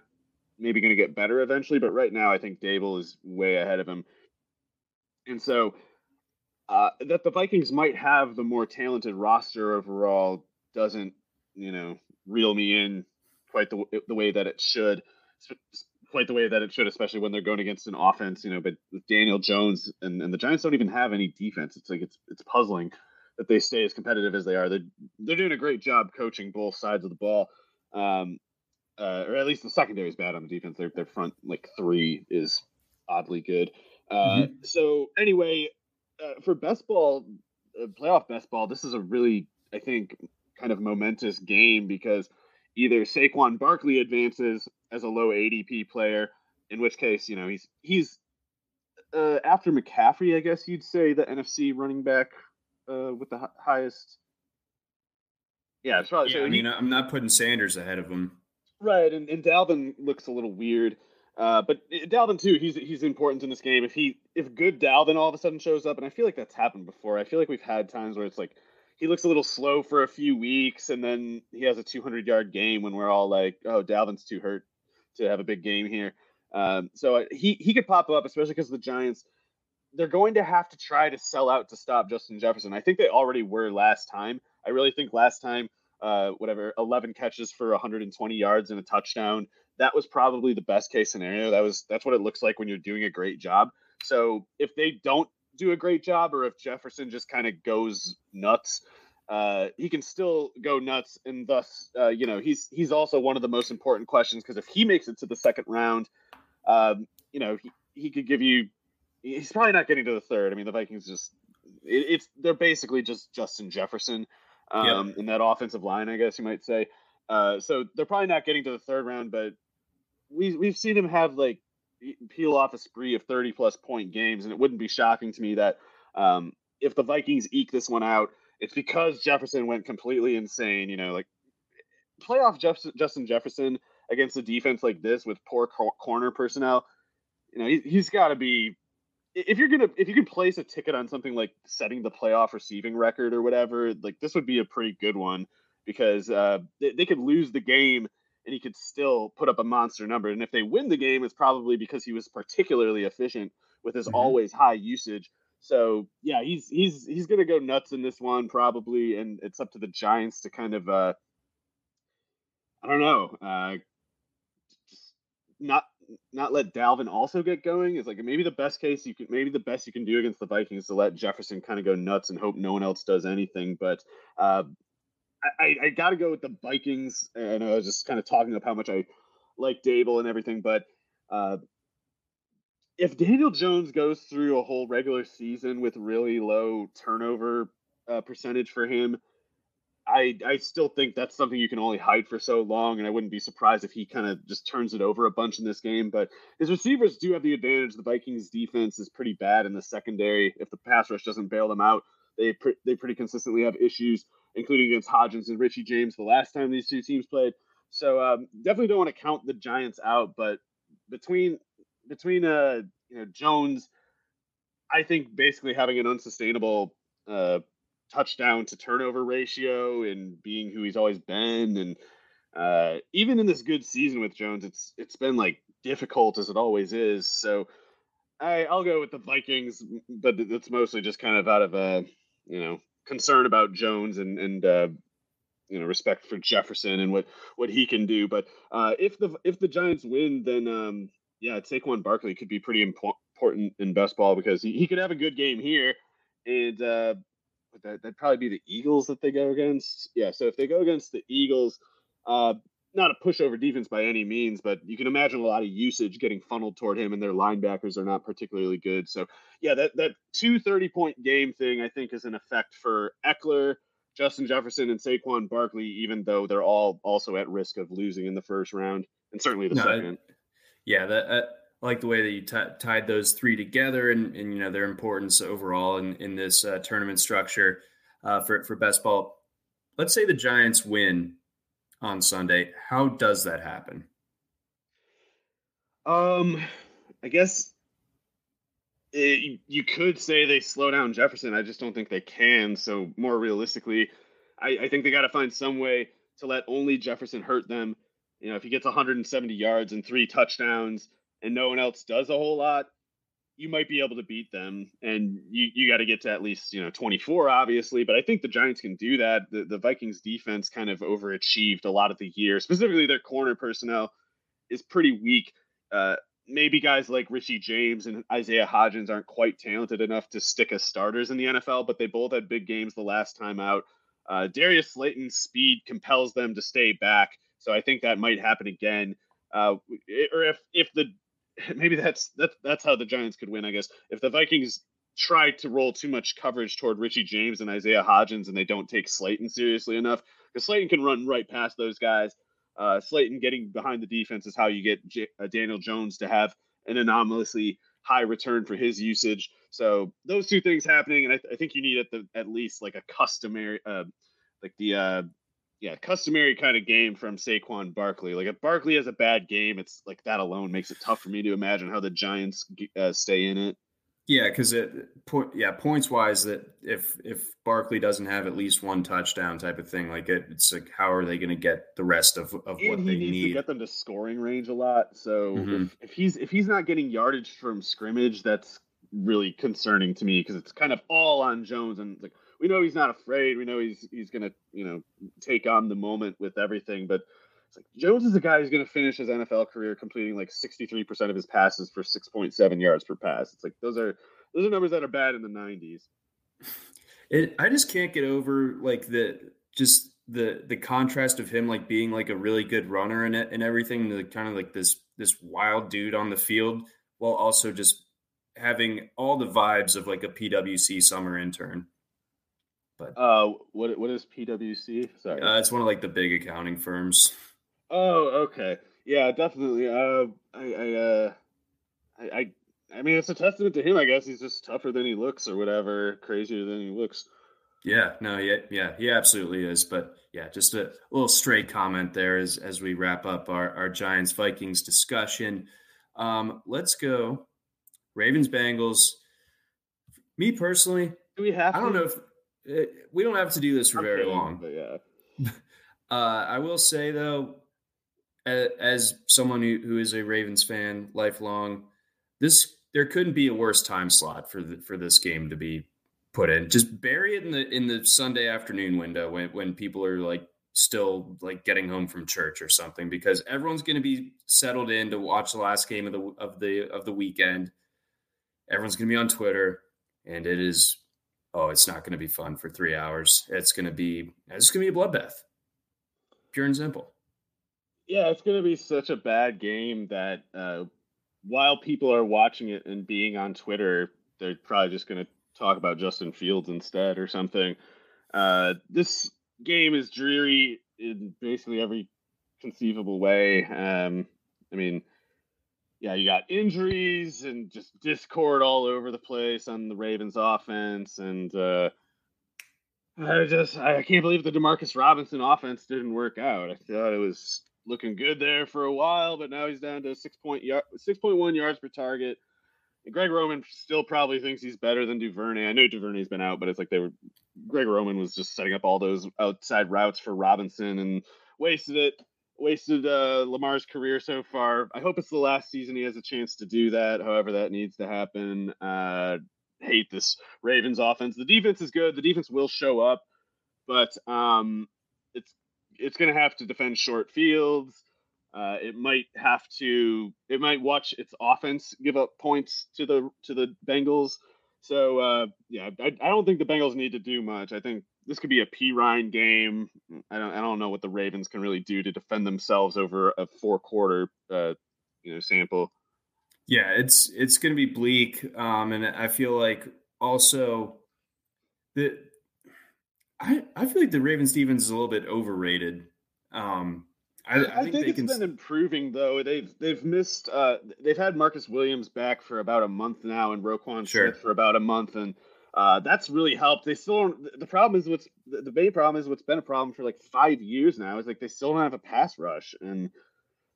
maybe going to get better eventually, but right now I think Daboll is way ahead of him, and so uh, that the Vikings might have the more talented roster overall doesn't you know reel me in quite the the way that it should quite the way that it should, especially when they're going against an offense, you know, but with Daniel Jones and, and the Giants don't even have any defense. It's like it's it's puzzling that they stay as competitive as they are. They're they're doing a great job coaching both sides of the ball. Um, uh, or at least the secondary is bad on the defense. Their their front like three is oddly good. Uh, mm-hmm. So anyway, uh, for best ball, uh, playoff best ball, this is a really I think kind of momentous game because either Saquon Barkley advances as a low ADP player, in which case, you know, he's he's uh, after McCaffrey, I guess you'd say the NFC running back uh, with the h- highest. Yeah, it's probably. Yeah, so I mean, he, I'm not putting Sanders ahead of him. Right, and, and Dalvin looks a little weird, uh, but uh, Dalvin too. He's he's important in this game. If he if good Dalvin all of a sudden shows up, and I feel like that's happened before. I feel like we've had times where it's like he looks a little slow for a few weeks, and then he has a 200 yard game when we're all like, "Oh, Dalvin's too hurt to have a big game here." Um, so uh, he he could pop up, especially because the Giants they're going to have to try to sell out to stop Justin Jefferson. I think they already were last time. I really think last time, uh, whatever, 11 catches for 120 yards and a touchdown. That was probably the best case scenario. That was that's what it looks like when you're doing a great job. So if they don't do a great job or if Jefferson just kind of goes nuts, uh, he can still go nuts, and thus, uh, you know, he's he's also one of the most important questions because if he makes it to the second round, um, you know, he, he could give you. He's probably not getting to the third. I mean, the Vikings just it, it's they're basically just Justin Jefferson um, yep. in that offensive line, I guess you might say. Uh, so they're probably not getting to the third round, but we we've seen him have like peel off a spree of 30 plus point games. And it wouldn't be shocking to me that um, if the Vikings eke this one out, it's because Jefferson went completely insane. You know, like playoff Jeff- Justin Jefferson against a defense like this with poor cor- corner personnel. You know, he, he's got to be. If you're gonna, if you can place a ticket on something like setting the playoff receiving record or whatever, like this would be a pretty good one because uh, they, they could lose the game and he could still put up a monster number. And if they win the game, it's probably because he was particularly efficient with his mm-hmm. always high usage. So yeah, he's he's he's gonna go nuts in this one probably, and it's up to the Giants to kind of uh, I don't know, uh, not not let Dalvin also get going is like maybe the best case you can maybe the best you can do against the Vikings to let Jefferson kind of go nuts and hope no one else does anything. But uh, I, I got to go with the Vikings. And I was just kind of talking about how much I like Daboll and everything. But uh, if Daniel Jones goes through a whole regular season with really low turnover uh, percentage for him, I I still think that's something you can only hide for so long, and I wouldn't be surprised if he kind of just turns it over a bunch in this game. But his receivers do have the advantage. The Vikings' defense is pretty bad in the secondary. If the pass rush doesn't bail them out, they pre- they pretty consistently have issues including against Hodgins and Richie James the last time these two teams played. So um, definitely don't want to count the Giants out, but between between uh you know Jones, I think basically having an unsustainable uh, touchdown to turnover ratio and being who he's always been, and uh, even in this good season with Jones, it's it's been like difficult as it always is. So I I'll go with the Vikings, but it's mostly just kind of out of a you know concern about Jones and and uh, you know respect for Jefferson and what what he can do. But uh, if the if the Giants win, then um, yeah, Saquon Barkley could be pretty important in best ball because he, he could have a good game here, and uh, that that'd probably be the Eagles that they go against. Yeah, so if they go against the Eagles, uh, not a pushover defense by any means, but you can imagine a lot of usage getting funneled toward him, and their linebackers are not particularly good. So, yeah, that that two 30 point game thing I think is an effect for Ekeler. Justin Jefferson, and Saquon Barkley, even though they're all also at risk of losing in the first round and certainly the no, second. Yeah, that I like the way that you t- tied those three together and, and you know their importance overall in in this uh, tournament structure uh, for for best ball. Let's say the Giants win on Sunday. How does that happen? Um, I guess it, you could say they slow down Jefferson. I just don't think they can. So more realistically, I, I think they got to find some way to let only Jefferson hurt them. You know, if he gets 170 yards and three touchdowns and no one else does a whole lot, you might be able to beat them. And you, you got to get to at least, you know, 24, obviously. But I think the Giants can do that. The, the Vikings defense kind of overachieved a lot of the year, specifically their corner personnel is pretty weak. Uh, maybe guys like Richie James and Isaiah Hodgins aren't quite talented enough to stick as starters in the NFL, but they both had big games the last time out. Uh, Darius Slayton's speed compels them to stay back, so I think that might happen again. Uh, or if if the maybe that's that's that's how the Giants could win, I guess. If the Vikings try to roll too much coverage toward Richie James and Isaiah Hodgins, and they don't take Slayton seriously enough, because Slayton can run right past those guys. Uh, Slayton getting behind the defense is how you get J- uh, Daniel Jones to have an anomalously high return for his usage. So those two things happening, and I, th- I think you need at the at least like a customary, uh, like the uh, yeah customary kind of game from Saquon Barkley. Like if Barkley has a bad game, it's like that alone makes it tough for me to imagine how the Giants uh, stay in it. Yeah, because it point yeah points wise that if if Barkley doesn't have at least one touchdown type of thing, like it, it's like how are they going to get the rest of, of and what he they needs need? to get them to scoring range a lot. So Mhm. if, if he's if he's not getting yardage from scrimmage, that's really concerning to me because it's kind of all on Jones. And like we know he's not afraid. We know he's he's gonna you know take on the moment with everything. But it's like Jones is a guy who's gonna finish his NFL career completing like sixty three percent of his passes for six point seven yards per pass. It's like those are those are numbers that are bad in the nineties. It, I just can't get over like the just the the contrast of him like being like a really good runner and and everything, the kind of like this this wild dude on the field, while also just having all the vibes of like a PWC summer intern. But Uh, what what is PwC? Sorry. uh, it's one of like the big accounting firms. Oh, okay. Yeah, definitely. Uh, I, I, uh, I, I, I mean, it's a testament to him. I guess he's just tougher than he looks, or whatever, crazier than he looks. Yeah, no, yeah, yeah, he absolutely is. But yeah, just a little stray comment there as as we wrap up our, our Giants Vikings discussion. Um, let's go Ravens Bengals. Me personally, Do we have? I don't to? know if uh, we don't have to do this for I'm very kidding, long. but yeah. [laughs] Uh, I will say though, as someone who, who is a Ravens fan, lifelong, this there couldn't be a worse time slot for the, for this game to be put in. Just bury it in the in the Sunday afternoon window when when people are like still like getting home from church or something, because everyone's going to be settled in to watch the last game of the of the of the weekend. Everyone's going to be on Twitter, and it is oh, it's not going to be fun for three hours. It's going to be it's going to be a bloodbath pure and simple. Yeah, it's gonna be such a bad game that uh, while people are watching it and being on Twitter, they're probably just gonna talk about Justin Fields instead or something. Uh, this game is dreary in basically every conceivable way. Um, I mean, yeah, you got injuries and just discord all over the place on the Ravens offense, and uh, I just I can't believe the Demarcus Robinson offense didn't work out. I thought it was looking good there for a while, but now he's down to six yard, six point one yards per target. And Greg Roman still probably thinks he's better than Duvernay. I know Duvernay's been out, but it's like they were Greg Roman was just setting up all those outside routes for Robinson and wasted it. Wasted uh, Lamar's career so far. I hope it's the last season he has a chance to do that. However, that needs to happen. Uh, hate this Ravens offense. The defense is good. The defense will show up, but um, it's it's going to have to defend short fields. Uh, it might have to. It might watch its offense give up points to the to the Bengals. So uh, yeah, I, I don't think the Bengals need to do much. I think this could be a P Ryan game. I don't I don't know what the Ravens can really do to defend themselves over a four quarter uh, you know sample. Yeah, it's it's going to be bleak, um, and I feel like also the I I feel like the Ravens Stevens is a little bit overrated. Um, I, I, I think, think it's can... been improving though. They've they've missed. Uh, they've had Marcus Williams back for about a month now, and Roquan sure. Smith for about a month, and uh, that's really helped. They still the problem is what's the main problem is what's been a problem for like five years now is like they still don't have a pass rush, and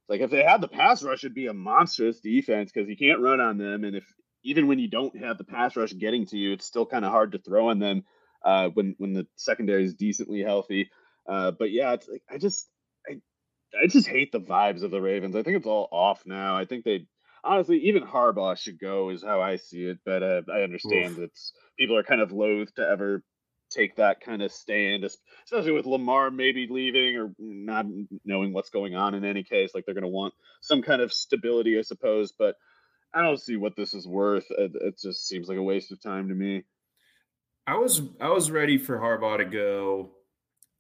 like if they had the pass rush, it'd be a monstrous defense because you can't run on them, and if even when you don't have the pass rush getting to you, it's still kind of hard to throw on them uh, when when the secondary is decently healthy. Uh, but yeah, it's like I just I just hate the vibes of the Ravens. I think it's all off now. I think they honestly even Harbaugh should go is how I see it. But uh, I understand that people are kind of loath to ever take that kind of stand, especially with Lamar maybe leaving or not knowing what's going on in any case. Like they're going to want some kind of stability, I suppose. But I don't see what this is worth. It, it just seems like a waste of time to me. I was I was ready for Harbaugh to go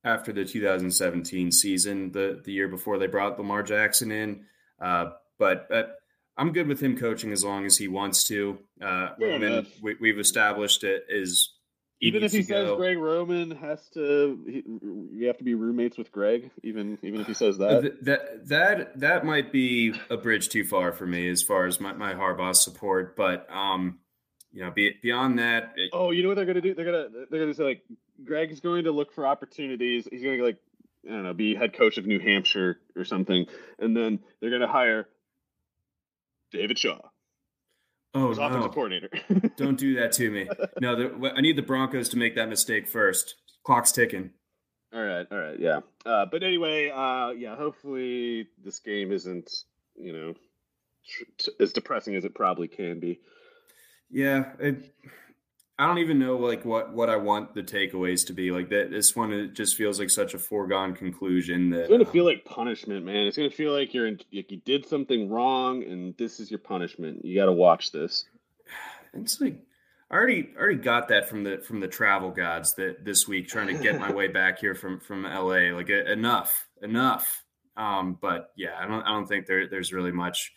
after the 2017 season, the the year before they brought Lamar Jackson in. Uh, but, but I'm good with him coaching as long as he wants to. Uh, Roman, we, have established it is even if he says go. Greg Roman has to, he, you have to be roommates with Greg. Even even if he says that, that that that might be a bridge too far for me as far as my my Harbaugh support. But um, you know, be, beyond that. It, oh, you know what they're gonna do? They're gonna they're gonna say like Greg's going to look for opportunities. He's going to like I don't know, be head coach of New Hampshire or something, and then they're going to hire David Shaw. Oh, no. offensive coordinator. [laughs] Don't do that to me. [laughs] No, the, I need the Broncos to make that mistake first. Clock's ticking. All right, all right, yeah. Uh, but anyway, uh, yeah. Hopefully, this game isn't you know tr- as depressing as it probably can be. Yeah, it, I don't even know like what what I want the takeaways to be. Like that, this one it just feels like such a foregone conclusion that it's gonna um, feel like punishment, man. It's gonna feel like you're in, like you did something wrong, and this is your punishment. You got to watch this. [sighs] It's like I already already got that from the from the travel gods that this week trying to get my [laughs] way back here from from LA. Like enough, enough. Um, but yeah, I don't I don't think there there's really much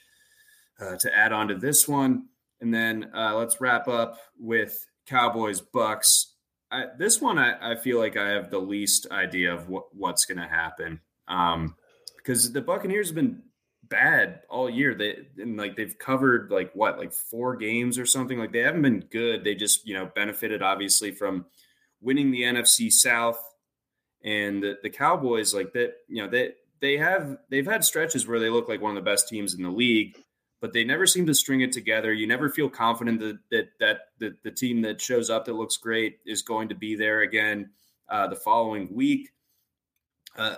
uh, to add on to this one. And then uh, let's wrap up with Cowboys Bucks. I, this one, I, I, feel like I have the least idea of what, what's going to happen um, because the Buccaneers have been bad all year. They and like they've covered like what like four games or something. Like they haven't been good. They just you know benefited obviously from winning the NFC South and the, the Cowboys like that. You know they they have they've had stretches where they look like one of the best teams in the league but they never seem to string it together. You never feel confident that that that, that the team that shows up that looks great is going to be there again uh, the following week. Uh,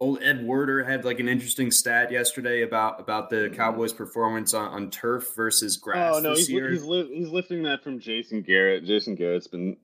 old Ed Werder had like an interesting stat yesterday about about the Cowboys' performance on, on turf versus grass. Oh no, he's, he's, li- he's lifting that from Jason Garrett. Jason Garrett's been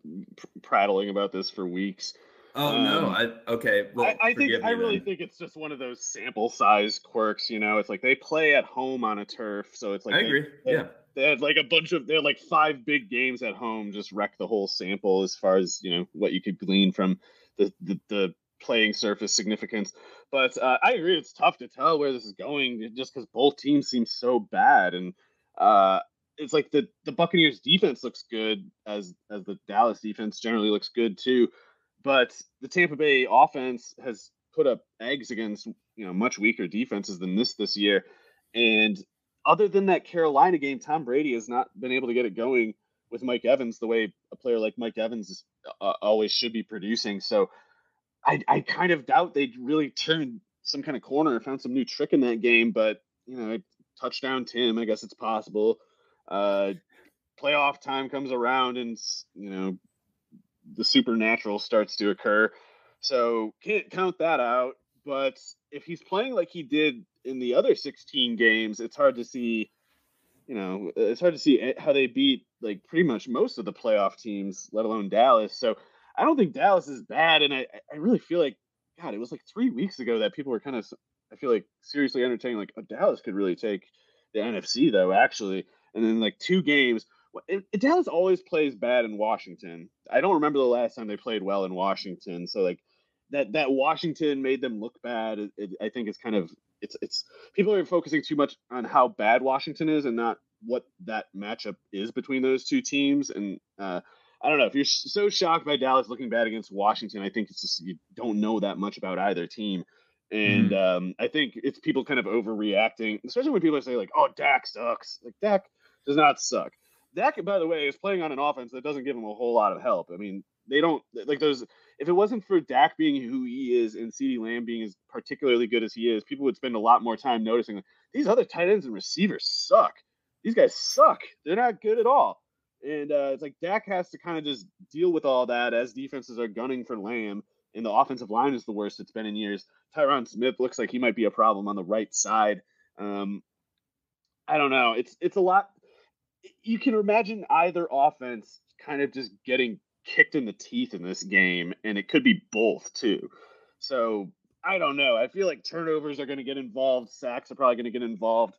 prattling about this for weeks. Oh um, no! I okay. Well, I, I think I really think it's just one of those sample size quirks. You know, it's like they play at home on a turf, so it's like I they, agree. They, yeah, they had like a bunch of they had like five big games at home, just wreck the whole sample as far as you know what you could glean from the the, the playing surface significance. But uh, I agree, it's tough to tell where this is going just because both teams seem so bad, and uh, it's like the the Buccaneers defense looks good as as the Dallas defense generally looks good too. But the Tampa Bay offense has put up eggs against you know much weaker defenses than this this year, and other than that Carolina game, Tom Brady has not been able to get it going with Mike Evans the way a player like Mike Evans is, uh, always should be producing. So I, I kind of doubt they really turned some kind of corner or found some new trick in that game. But you know, touchdown Tim, I guess it's possible. Uh, playoff time comes around, and you know the supernatural starts to occur. So can't count that out. But if he's playing like he did in the other 16 games, it's hard to see. You know, it's hard to see how they beat like pretty much most of the playoff teams, let alone Dallas. So I don't think Dallas is bad, and I I really feel like God, it was like three weeks ago that people were kind of I feel like seriously entertaining like oh, Dallas could really take the NFC though actually, and then like two games it, it, Dallas always plays bad in Washington. I don't remember the last time they played well in Washington. So like that that Washington made them look bad. It, it, I think it's kind of it's it's people are focusing too much on how bad Washington is and not what that matchup is between those two teams. And uh, I don't know if you're so shocked by Dallas looking bad against Washington. I think it's just you don't know that much about either team. And mm. um, I think it's people kind of overreacting, especially when people say like, "Oh, Dak sucks." Like Dak does not suck. Dak, by the way, is playing on an offense that doesn't give him a whole lot of help. I mean, they don't like those. If it wasn't for Dak being who he is and CeeDee Lamb being as particularly good as he is, people would spend a lot more time noticing these other tight ends and receivers suck. These guys suck. They're not good at all. And uh, it's like Dak has to kind of just deal with all that as defenses are gunning for Lamb, and the offensive line is the worst it's been in years. Tyron Smith looks like he might be a problem on the right side. Um, I don't know. It's it's a lot. You can imagine either offense kind of just getting kicked in the teeth in this game, and it could be both too. So I don't know. I feel like turnovers are going to get involved. Sacks are probably going to get involved.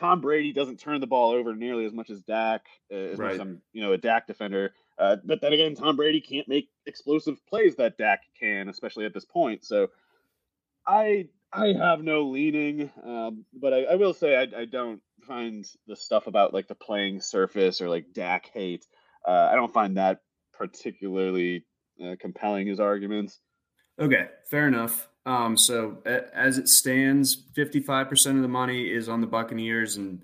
Tom Brady doesn't turn the ball over nearly as much as Dak, uh, as right. much as I'm, you know, a Dak defender. Uh, but then again, Tom Brady can't make explosive plays that Dak can, especially at this point. So I I have no leaning, um, but I, I, will say I, I, don't find the stuff about like the playing surface or like Dak hate. Uh, I don't find that particularly uh, compelling as arguments. Okay, fair enough. Um, so as it stands, 55% of the money is on the Buccaneers and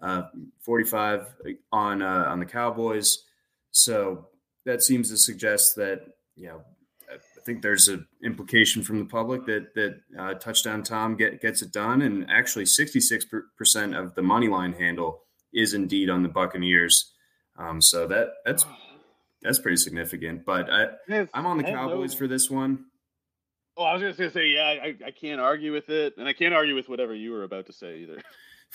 uh, 45 on uh, on the Cowboys. So that seems to suggest that you know think there's an implication from the public that that uh, touchdown Tom get, gets it done, and actually 66% of the money line handle is indeed on the Buccaneers. Um, so that that's that's pretty significant. But I, I'm on the Cowboys for this one. Oh, I was just gonna say, yeah, I, I can't argue with it, and I can't argue with whatever you were about to say either.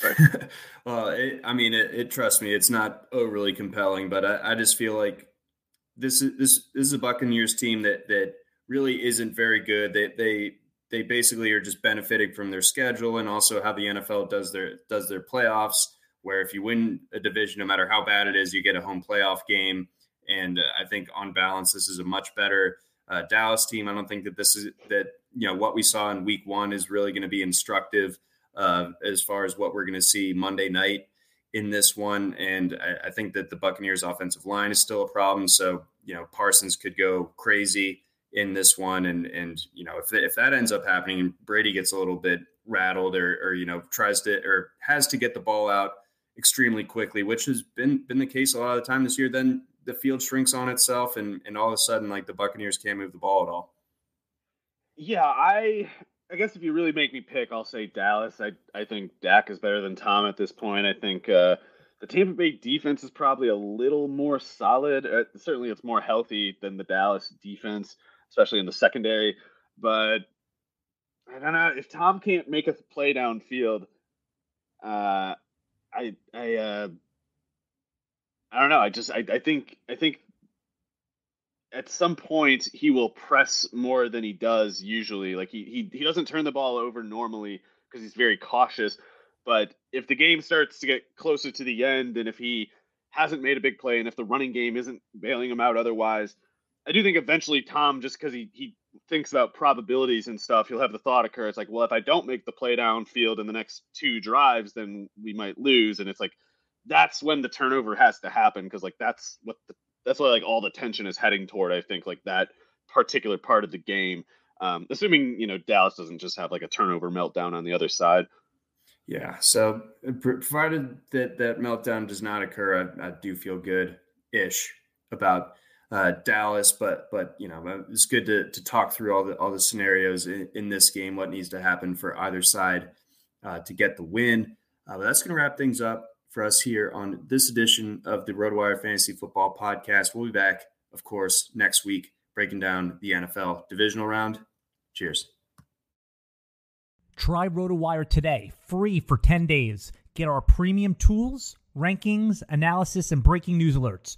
[laughs] well, it, I mean, it, it, Trust me, it's not overly compelling, but I, I, just feel like this is this this is a Buccaneers team that that really isn't very good. They they they basically are just benefiting from their schedule and also how the NFL does their does their playoffs. Where if you win a division, no matter how bad it is, you get a home playoff game. And uh, I think on balance, this is a much better uh, Dallas team. I don't think that this is that you know what we saw in Week One is really going to be instructive uh, as far as what we're going to see Monday night in this one. And I, I, think that the Buccaneers' offensive line is still a problem. So you know Parsons could go crazy in this one, and and you know if if that ends up happening, and Brady gets a little bit rattled or or you know tries to or has to get the ball out extremely quickly, which has been been the case a lot of the time this year, then the field shrinks on itself, and and all of a sudden, like the Buccaneers can't move the ball at all. Yeah, I I guess if you really make me pick, I'll say Dallas. I I think Dak is better than Tom at this point. I think uh, the Tampa Bay defense is probably a little more solid. Uh, certainly, it's more healthy than the Dallas defense, especially in the secondary. But I don't know if Tom can't make a play downfield. Uh, I I uh, I don't know. I just I, I think I think at some point he will press more than he does usually. Like he he, he doesn't turn the ball over normally because he's very cautious. But if the game starts to get closer to the end, and if he hasn't made a big play, and if the running game isn't bailing him out otherwise, I do think eventually Tom, just because he he thinks about probabilities and stuff, he'll have the thought occur. It's like, well, if I don't make the play downfield in the next two drives, then we might lose. And it's like that's when the turnover has to happen because like that's what the, that's why like all the tension is heading toward. I think like that particular part of the game. Um, assuming you know Dallas doesn't just have like a turnover meltdown on the other side. Yeah. So provided that that meltdown does not occur, I, I do feel good ish about uh, Dallas. But but you know it's good to to talk through all the all the scenarios in, in this game, what needs to happen for either side uh, to get the win. Uh, but that's going to wrap things up for us here on this edition of the RotoWire Fantasy Football Podcast. We'll be back, of course, next week breaking down the NFL divisional round. Cheers. Try RotoWire today, free for 10 days. Get our premium tools, rankings, analysis, and breaking news alerts.